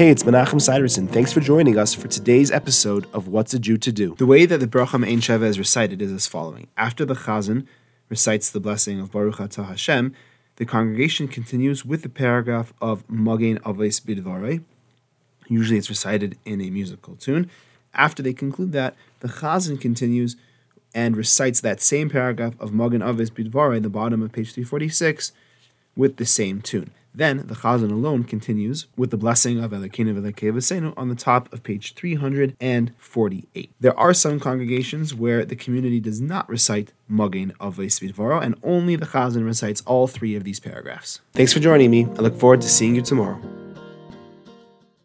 Hey, it's Menachem Siderson. Thanks for joining us for today's episode of What's a Jew to Do. The way that the Bracha Ein Sheva is recited is as following. After the Chazan recites the blessing of Baruch Atah Hashem, the congregation continues with the paragraph of Magen Avos Bidvarei. Usually it's recited in a musical tune. After they conclude that, the Chazan continues and recites that same paragraph of Magen Avos Bidvarei, the bottom of page 346, with the same tune. Then the Chazan alone continues with the blessing of Elokeinu V'Elokei on the top of page 348. There are some congregations where the community does not recite Magen Avos Bidvaro, and only the Chazan recites all three of these paragraphs. Thanks for joining me. I look forward to seeing you tomorrow.